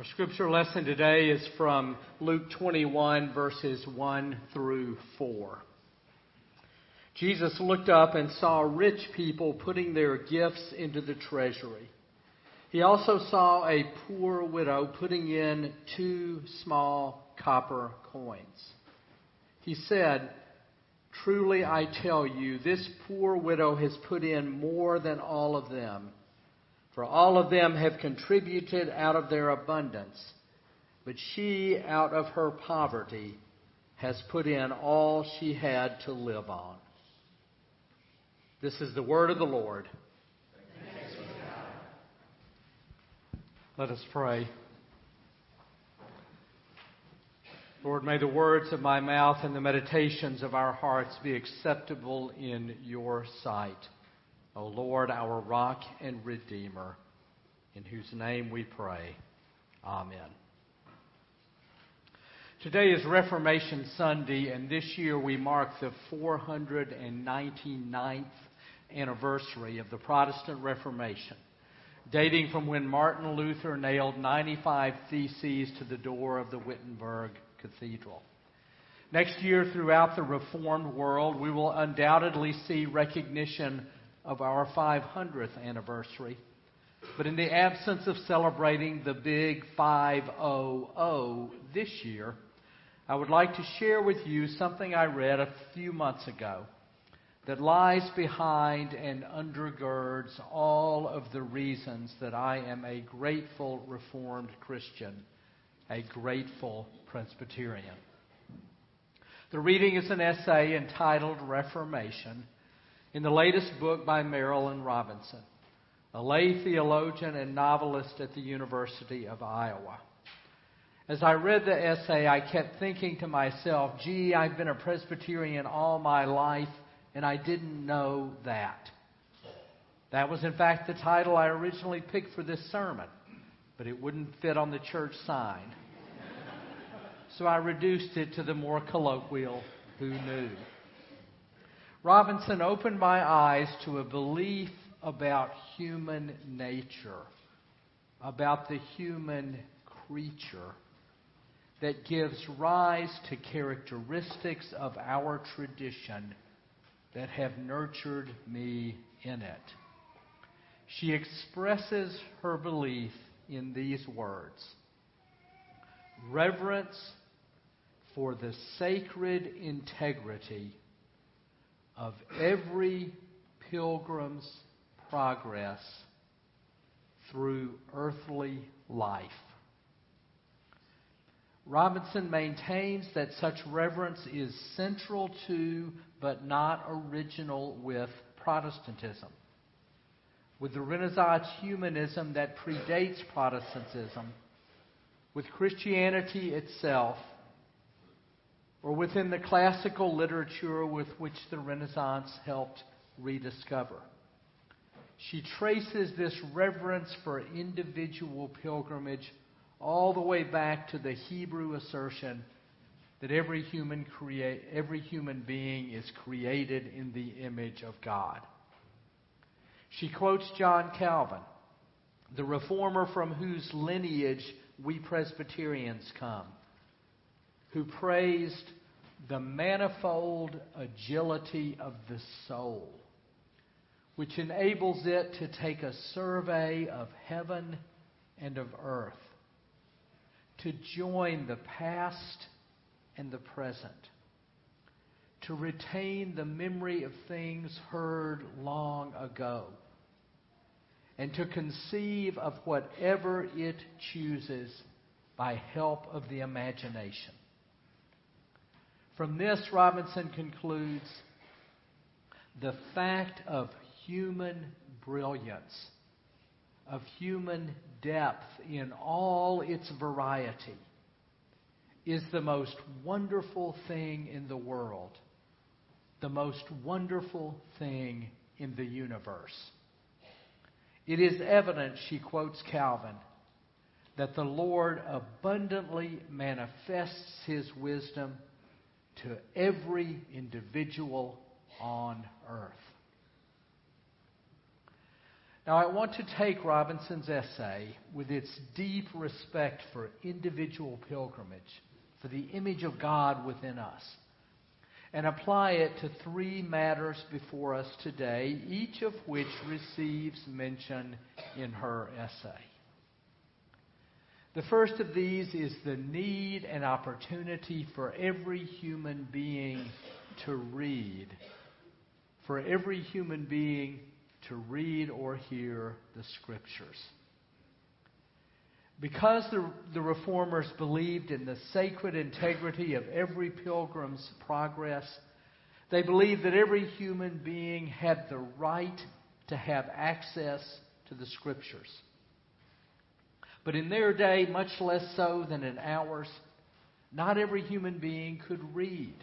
Our scripture lesson today is from Luke 21, verses 1 through 4. Jesus looked up and saw rich people putting their gifts into the treasury. He also saw a poor widow putting in two small copper coins. He said, Truly I tell you, this poor widow has put in more than all of them for all of them have contributed out of their abundance, but she, out of her poverty, has put in all she had to live on. This is the word of the Lord. Let us pray. Lord, may the words of my mouth and the meditations of our hearts be acceptable in your sight. O Lord, our rock and redeemer, in whose name we pray. Amen. Today is Reformation Sunday, and this year we mark the 499th anniversary of the Protestant Reformation, dating from when Martin Luther nailed 95 theses to the door of the Wittenberg Cathedral. Next year, throughout the Reformed world, we will undoubtedly see recognition of our 500th anniversary. But in the absence of celebrating the big 500 this year, I would like to share with you something I read a few months ago that lies behind and undergirds all of the reasons that I am a grateful Reformed Christian, a grateful Presbyterian. The reading is an essay entitled Reformation in the latest book by Marilynne Robinson, a lay theologian and novelist at the University of Iowa. As I read the essay, I kept thinking to myself, gee, I've been a Presbyterian all my life, and I didn't know that. That was, in fact, the title I originally picked for this sermon, but it wouldn't fit on the church sign. so I reduced it to the more colloquial, who knew. Robinson opened my eyes to a belief about human nature, about the human creature that gives rise to characteristics of our tradition that have nurtured me in it. She expresses her belief in these words reverence for the sacred integrity of every pilgrim's progress through earthly life. Robinson maintains that such reverence is central to, but not original with, Protestantism. With the Renaissance humanism that predates Protestantism, with Christianity itself, or within the classical literature with which the Renaissance helped rediscover. She traces this reverence for individual pilgrimage all the way back to the Hebrew assertion that every human, create, every human being is created in the image of God. She quotes John Calvin, the reformer from whose lineage we Presbyterians come who praised the manifold agility of the soul, which enables it to take a survey of heaven and of earth, to join the past and the present, to retain the memory of things heard long ago, and to conceive of whatever it chooses by help of the imagination. From this, Robinson concludes the fact of human brilliance, of human depth in all its variety, is the most wonderful thing in the world, the most wonderful thing in the universe. It is evident, she quotes Calvin, that the Lord abundantly manifests his wisdom to every individual on earth. Now, I want to take Robinson's essay with its deep respect for individual pilgrimage, for the image of God within us, and apply it to three matters before us today, each of which receives mention in her essay. The first of these is the need and opportunity for every human being to read. For every human being to read or hear the Scriptures. Because the, the reformers believed in the sacred integrity of every pilgrim's progress, they believed that every human being had the right to have access to the Scriptures. But in their day, much less so than in ours, not every human being could read.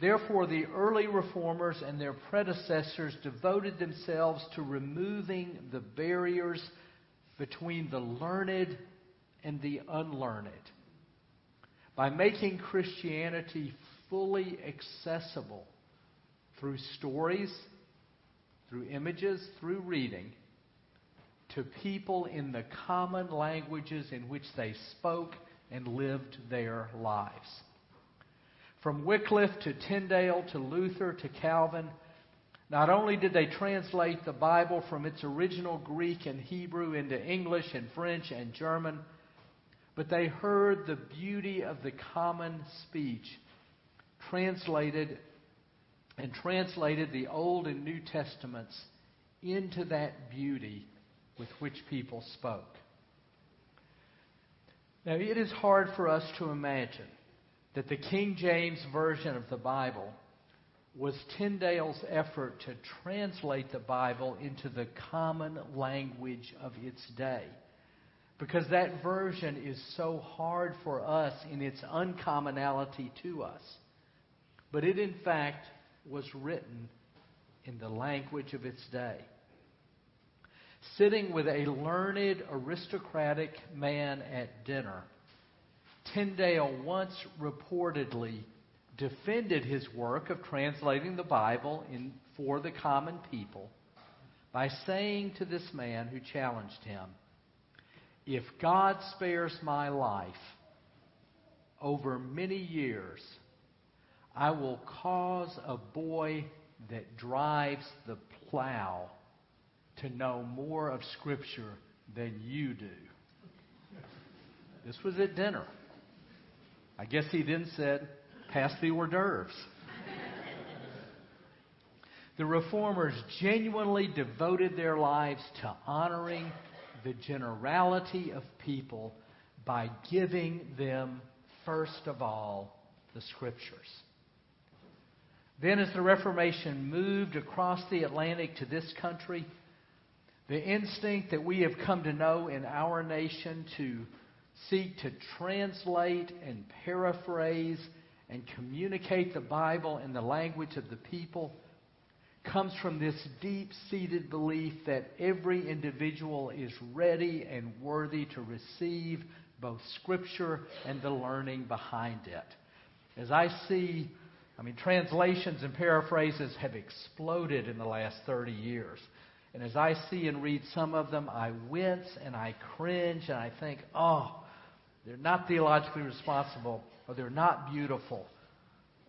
Therefore, the early reformers and their predecessors devoted themselves to removing the barriers between the learned and the unlearned by making Christianity fully accessible through stories, through images, through reading to people in the common languages in which they spoke and lived their lives. From Wycliffe to Tyndale to Luther to Calvin, not only did they translate the Bible from its original Greek and Hebrew into English and French and German, but they heard the beauty of the common speech translated and translated the Old and New Testaments into that beauty with which people spoke. Now, it is hard for us to imagine that the King James Version of the Bible was Tyndale's effort to translate the Bible into the common language of its day. Because that version is so hard for us in its uncommonality to us. But it, in fact, was written in the language of its day sitting with a learned, aristocratic man at dinner, Tyndale once reportedly defended his work of translating the Bible in, for the common people by saying to this man who challenged him, If God spares my life over many years, I will cause a boy that drives the plow to know more of Scripture than you do. This was at dinner. I guess he then said, Pass the hors d'oeuvres. the reformers genuinely devoted their lives to honoring the generality of people by giving them, first of all, the Scriptures. Then, as the Reformation moved across the Atlantic to this country, the instinct that we have come to know in our nation to seek to translate and paraphrase and communicate the Bible in the language of the people comes from this deep seated belief that every individual is ready and worthy to receive both Scripture and the learning behind it. As I see, I mean, translations and paraphrases have exploded in the last 30 years. And as I see and read some of them, I wince and I cringe and I think, oh, they're not theologically responsible, or they're not beautiful,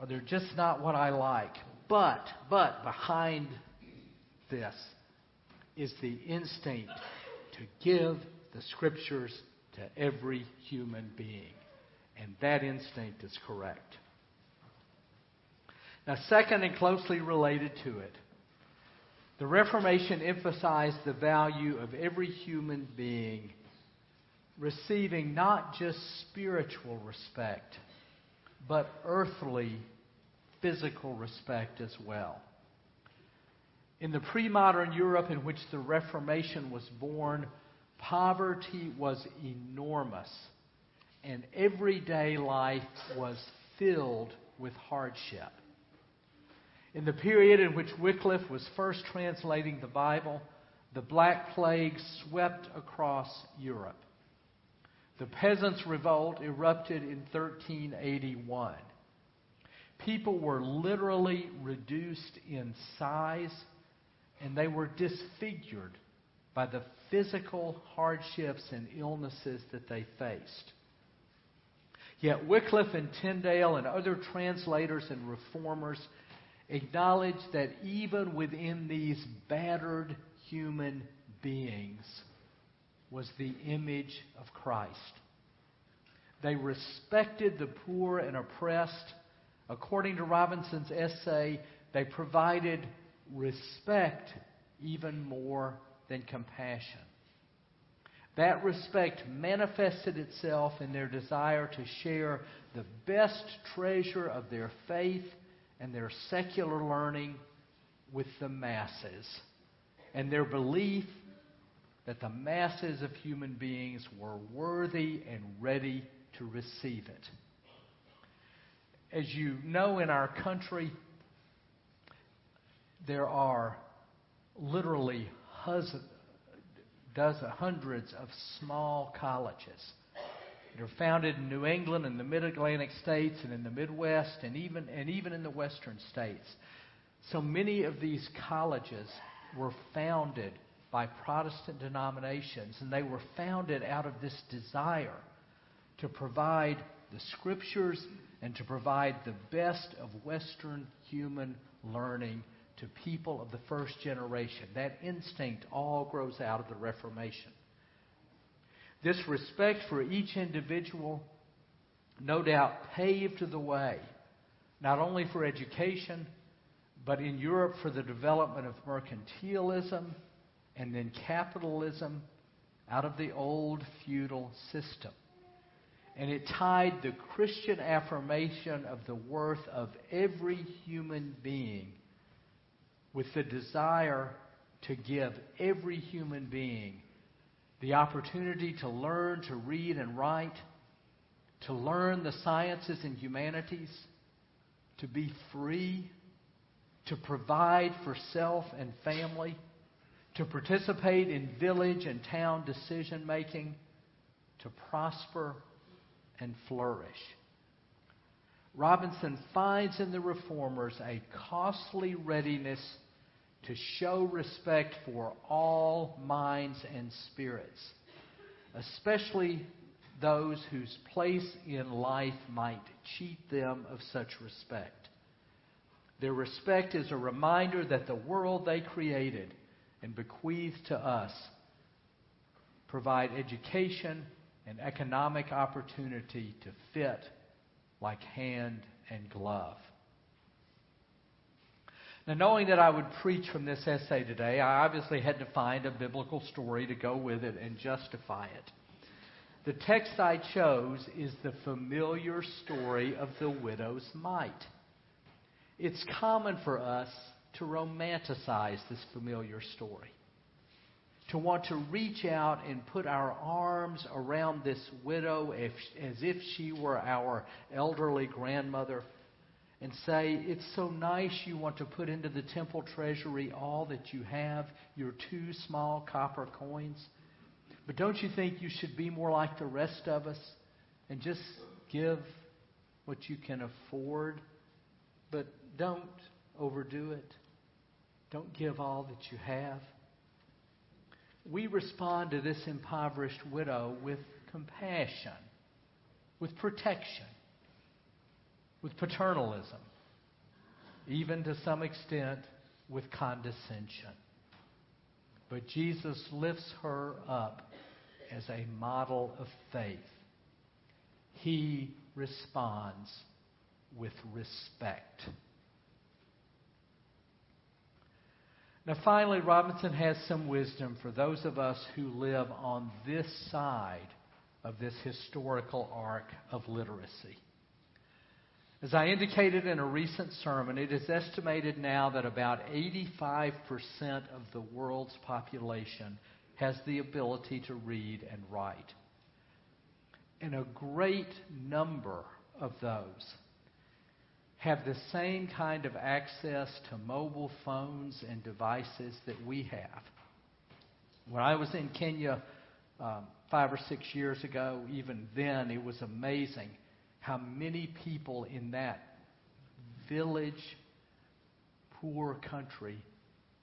or they're just not what I like. But, but behind this is the instinct to give the scriptures to every human being. And that instinct is correct. Now, second and closely related to it, the Reformation emphasized the value of every human being receiving not just spiritual respect, but earthly, physical respect as well. In the pre modern Europe in which the Reformation was born, poverty was enormous, and everyday life was filled with hardship. In the period in which Wycliffe was first translating the Bible, the Black Plague swept across Europe. The Peasants' Revolt erupted in 1381. People were literally reduced in size and they were disfigured by the physical hardships and illnesses that they faced. Yet Wycliffe and Tyndale and other translators and reformers acknowledge that even within these battered human beings was the image of Christ. They respected the poor and oppressed. According to Robinson's essay, they provided respect even more than compassion. That respect manifested itself in their desire to share the best treasure of their faith and their secular learning with the masses, and their belief that the masses of human beings were worthy and ready to receive it. As you know, in our country, there are literally dozen, hundreds of small colleges. They're founded in New England and the Mid Atlantic states and in the Midwest and even, and even in the Western states. So many of these colleges were founded by Protestant denominations, and they were founded out of this desire to provide the scriptures and to provide the best of Western human learning to people of the first generation. That instinct all grows out of the Reformation. This respect for each individual, no doubt, paved the way, not only for education, but in Europe for the development of mercantilism and then capitalism out of the old feudal system. And it tied the Christian affirmation of the worth of every human being with the desire to give every human being the opportunity to learn to read and write, to learn the sciences and humanities, to be free, to provide for self and family, to participate in village and town decision making, to prosper and flourish. Robinson finds in the reformers a costly readiness to show respect for all minds and spirits, especially those whose place in life might cheat them of such respect. Their respect is a reminder that the world they created and bequeathed to us provide education and economic opportunity to fit like hand and glove. Now, knowing that I would preach from this essay today, I obviously had to find a biblical story to go with it and justify it. The text I chose is the familiar story of the widow's mite. It's common for us to romanticize this familiar story, to want to reach out and put our arms around this widow as if she were our elderly grandmother and say, It's so nice you want to put into the temple treasury all that you have, your two small copper coins. But don't you think you should be more like the rest of us and just give what you can afford? But don't overdo it. Don't give all that you have. We respond to this impoverished widow with compassion, with protection with paternalism, even to some extent with condescension. But Jesus lifts her up as a model of faith. He responds with respect. Now, finally, Robinson has some wisdom for those of us who live on this side of this historical arc of literacy. As I indicated in a recent sermon, it is estimated now that about 85% of the world's population has the ability to read and write. And a great number of those have the same kind of access to mobile phones and devices that we have. When I was in Kenya um, five or six years ago, even then, it was amazing how many people in that village, poor country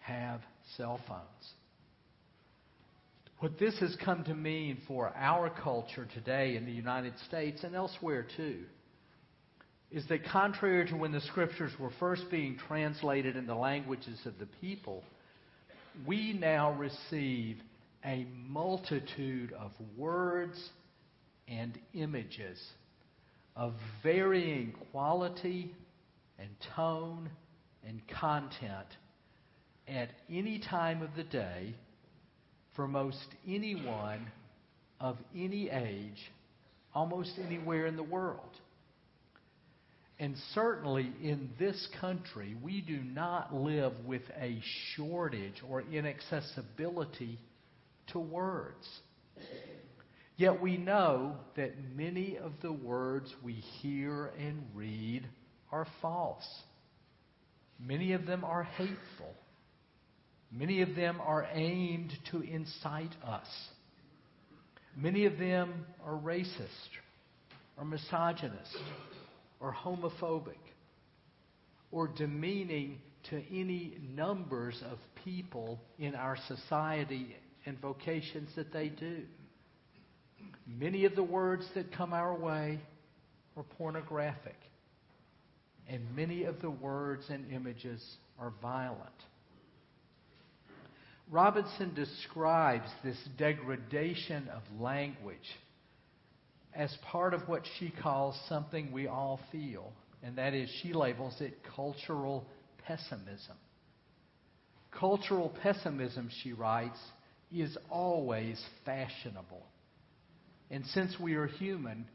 have cell phones. What this has come to mean for our culture today in the United States and elsewhere too is that contrary to when the scriptures were first being translated in the languages of the people, we now receive a multitude of words and images of varying quality and tone and content at any time of the day for most anyone of any age, almost anywhere in the world. And certainly in this country, we do not live with a shortage or inaccessibility to words. Yet we know that many of the words we hear and read are false. Many of them are hateful. Many of them are aimed to incite us. Many of them are racist or misogynist or homophobic or demeaning to any numbers of people in our society and vocations that they do. Many of the words that come our way are pornographic, and many of the words and images are violent. Robinson describes this degradation of language as part of what she calls something we all feel, and that is she labels it cultural pessimism. Cultural pessimism, she writes, is always fashionable. And since we are human,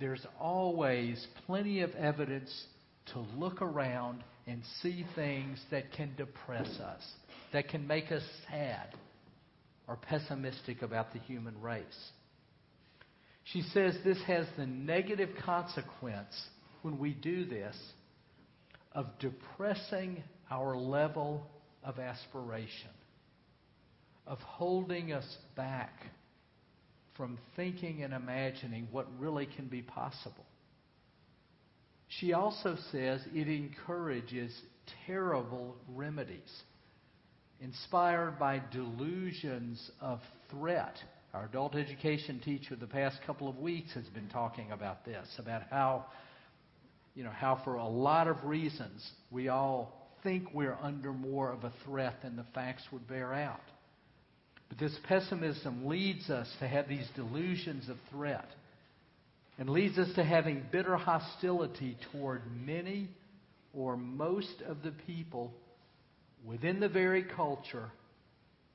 there's always plenty of evidence to look around and see things that can depress us, that can make us sad or pessimistic about the human race. She says this has the negative consequence when we do this of depressing our level of aspiration, of holding us back from thinking and imagining what really can be possible. She also says it encourages terrible remedies inspired by delusions of threat our adult education teacher the past couple of weeks has been talking about this, about how, you know, how for a lot of reasons we all think we're under more of a threat than the facts would bear out. But this pessimism leads us to have these delusions of threat and leads us to having bitter hostility toward many or most of the people within the very culture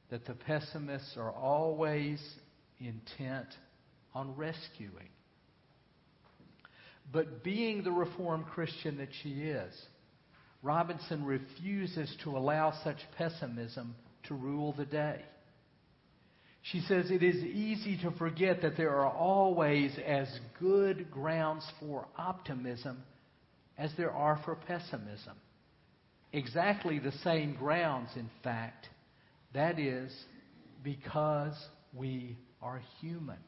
that the pessimists are always intent on rescuing. But being the Reformed Christian that she is, Robinson refuses to allow such pessimism to rule the day. She says it is easy to forget that there are always as good grounds for optimism as there are for pessimism. Exactly the same grounds, in fact. That is because we are human.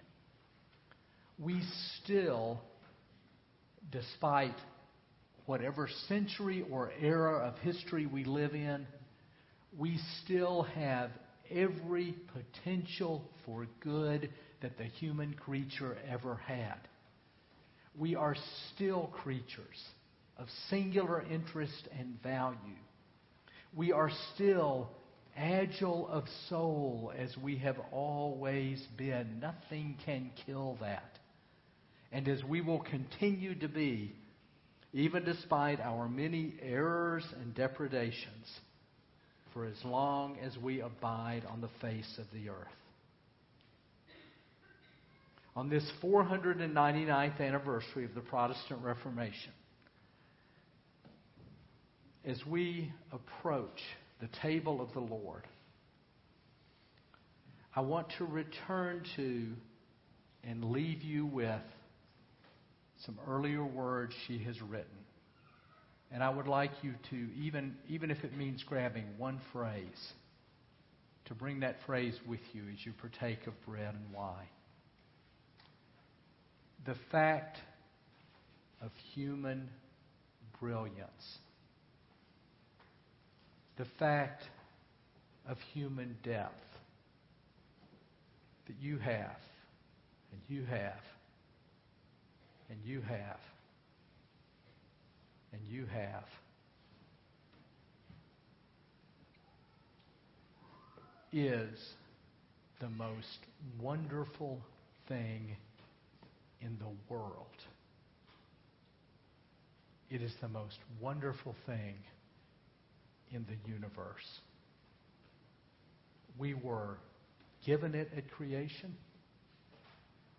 We still, despite whatever century or era of history we live in, we still have every potential for good that the human creature ever had. We are still creatures of singular interest and value. We are still agile of soul as we have always been. Nothing can kill that. And as we will continue to be, even despite our many errors and depredations, for as long as we abide on the face of the earth. On this 499th anniversary of the Protestant Reformation, as we approach the table of the Lord, I want to return to and leave you with some earlier words she has written. And I would like you to, even, even if it means grabbing one phrase, to bring that phrase with you as you partake of bread and wine. The fact of human brilliance the fact of human depth that you have, and you have, and you have, and you have. Is the most wonderful thing in the world. It is the most wonderful thing in the universe. We were given it at creation.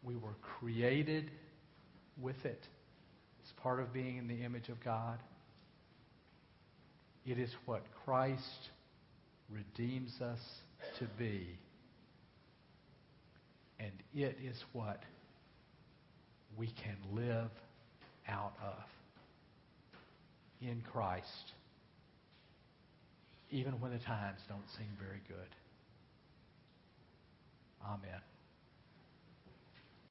We were created with it. Part of being in the image of God. It is what Christ redeems us to be. And it is what we can live out of in Christ, even when the times don't seem very good. Amen.